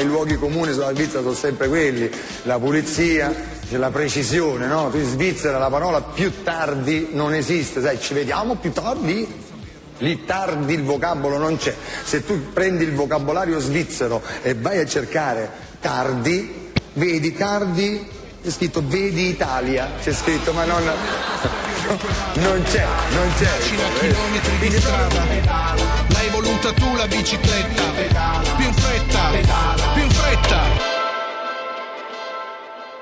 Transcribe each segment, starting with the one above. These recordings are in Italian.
i luoghi comuni sulla Svizzera sono sempre quelli, la pulizia, la precisione, no? In Svizzera la parola più tardi non esiste, sai, ci vediamo più tardi? Lì tardi il vocabolo non c'è. Se tu prendi il vocabolario svizzero e vai a cercare tardi, vedi tardi, è scritto vedi Italia, c'è scritto ma non, non c'è, non c'è. Vicino a chilometri di strada, l'hai voluta tu la bicicletta, più in fretta, più in fretta.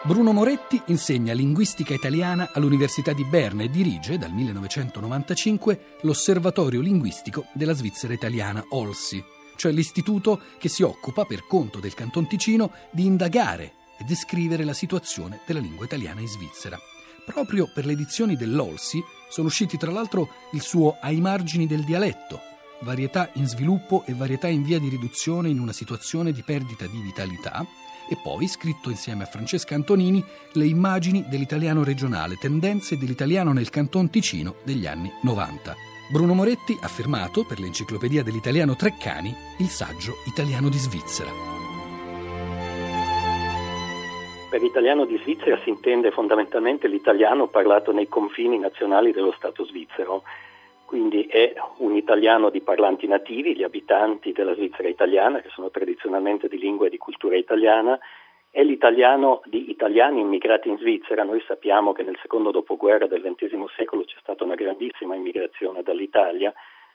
Bruno Moretti insegna linguistica italiana all'Università di Berna e dirige dal 1995 l'Osservatorio linguistico della Svizzera italiana OLSI, cioè l'istituto che si occupa per conto del Canton Ticino di indagare e descrivere la situazione della lingua italiana in Svizzera. Proprio per le edizioni dell'OLSI sono usciti tra l'altro il suo Ai margini del dialetto, varietà in sviluppo e varietà in via di riduzione in una situazione di perdita di vitalità, e poi, scritto insieme a Francesca Antonini, le immagini dell'italiano regionale, tendenze dell'italiano nel Canton Ticino degli anni 90. Bruno Moretti ha firmato per l'Enciclopedia dell'Italiano Treccani il saggio Italiano di Svizzera. Per italiano di Svizzera si intende fondamentalmente l'italiano parlato nei confini nazionali dello Stato svizzero quindi è un italiano di parlanti nativi, gli abitanti della Svizzera italiana, che sono tradizionalmente di lingua e di cultura italiana, è l'italiano di italiani immigrati in Svizzera. Noi sappiamo che nel secondo dopoguerra del XX secolo c'è stata una grandissima immigrazione dall'Italia,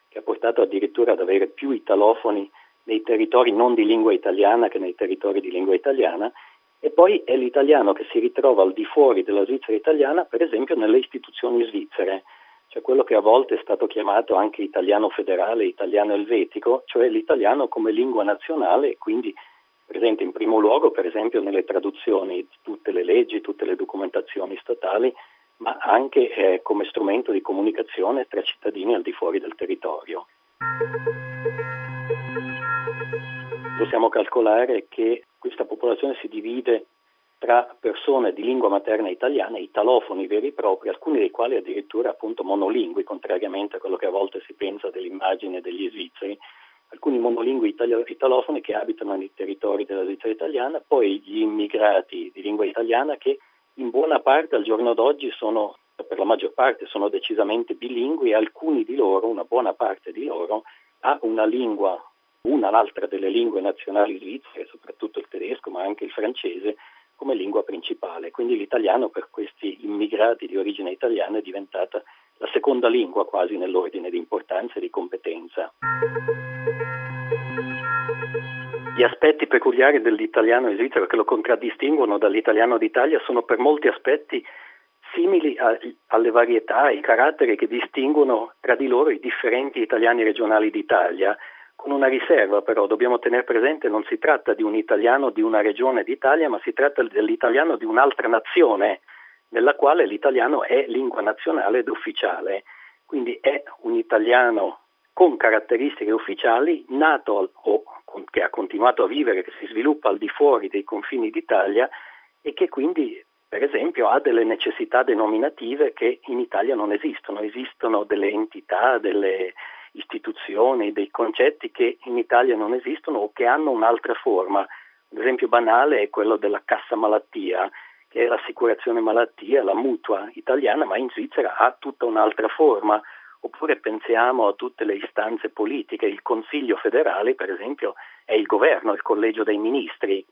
che ha portato addirittura ad avere più italofoni nei territori non di lingua italiana che nei territori di lingua italiana, e poi è l'italiano che si ritrova al di fuori della Svizzera italiana, per esempio nelle istituzioni svizzere cioè quello che a volte è stato chiamato anche italiano federale, italiano elvetico, cioè l'italiano come lingua nazionale quindi presente in primo luogo per esempio nelle traduzioni di tutte le leggi, tutte le documentazioni statali, ma anche eh, come strumento di comunicazione tra cittadini al di fuori del territorio. Possiamo calcolare che questa popolazione si divide tra persone di lingua materna italiana, italofoni veri e propri, alcuni dei quali addirittura appunto monolingui, contrariamente a quello che a volte si pensa dell'immagine degli svizzeri, alcuni monolingui italofoni che abitano nei territori della Svizzera italiana, poi gli immigrati di lingua italiana che in buona parte al giorno d'oggi sono, per la maggior parte, sono decisamente bilingui e alcuni di loro, una buona parte di loro, ha una lingua, una l'altra delle lingue nazionali svizzere, soprattutto il tedesco, ma anche il francese, come lingua principale. Quindi l'italiano per questi immigrati di origine italiana è diventata la seconda lingua quasi nell'ordine di importanza e di competenza. Gli aspetti peculiari dell'italiano in Svizzera che lo contraddistinguono dall'italiano d'Italia sono per molti aspetti simili a, alle varietà, ai caratteri che distinguono tra di loro i differenti italiani regionali d'Italia, con una riserva però, dobbiamo tenere presente non si tratta di un italiano di una regione d'Italia, ma si tratta dell'italiano di un'altra nazione, nella quale l'italiano è lingua nazionale ed ufficiale. Quindi è un italiano con caratteristiche ufficiali, nato o che ha continuato a vivere, che si sviluppa al di fuori dei confini d'Italia e che quindi, per esempio, ha delle necessità denominative che in Italia non esistono. Esistono delle entità, delle, istituzioni, dei concetti che in Italia non esistono o che hanno un'altra forma. Un esempio banale è quello della cassa malattia, che è l'assicurazione malattia, la mutua italiana, ma in Svizzera ha tutta un'altra forma. Oppure pensiamo a tutte le istanze politiche, il Consiglio federale, per esempio, è il governo, il collegio dei ministri.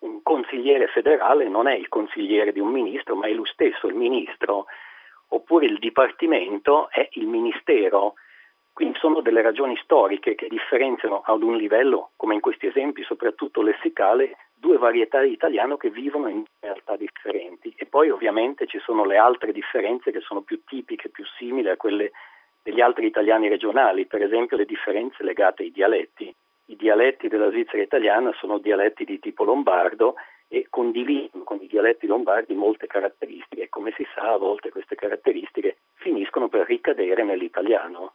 Un consigliere federale non è il consigliere di un ministro, ma è lui stesso il ministro. Oppure il dipartimento è il ministero quindi sono delle ragioni storiche che differenziano ad un livello, come in questi esempi, soprattutto lessicale, due varietà di italiano che vivono in realtà differenti. E poi ovviamente ci sono le altre differenze che sono più tipiche, più simili a quelle degli altri italiani regionali, per esempio le differenze legate ai dialetti. I dialetti della Svizzera italiana sono dialetti di tipo lombardo e condividono con i dialetti lombardi molte caratteristiche e come si sa a volte queste caratteristiche finiscono per ricadere nell'italiano.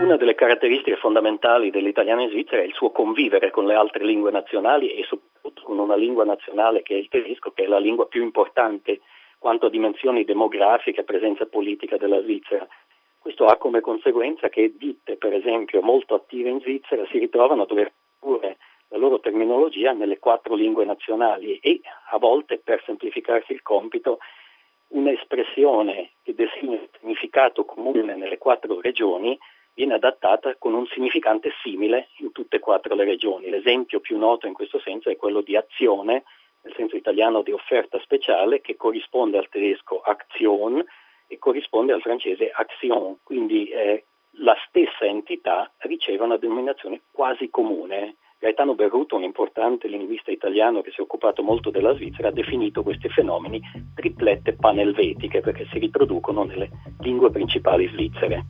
Una delle caratteristiche fondamentali dell'italiano in Svizzera è il suo convivere con le altre lingue nazionali e soprattutto con una lingua nazionale che è il tedesco, che è la lingua più importante quanto a dimensioni demografiche e presenza politica della Svizzera. Questo ha come conseguenza che ditte, per esempio, molto attive in Svizzera si ritrovano a dover tradurre la loro terminologia nelle quattro lingue nazionali e a volte, per semplificarsi il compito, un'espressione che designa un significato comune nelle quattro regioni viene adattata con un significante simile in tutte e quattro le regioni. L'esempio più noto in questo senso è quello di azione, nel senso italiano di offerta speciale, che corrisponde al tedesco Aktion e corrisponde al francese Action, quindi eh, la stessa entità riceve una denominazione quasi comune. Gaetano Berruto, un importante linguista italiano che si è occupato molto della Svizzera, ha definito questi fenomeni triplette panelvetiche perché si riproducono nelle lingue principali svizzere.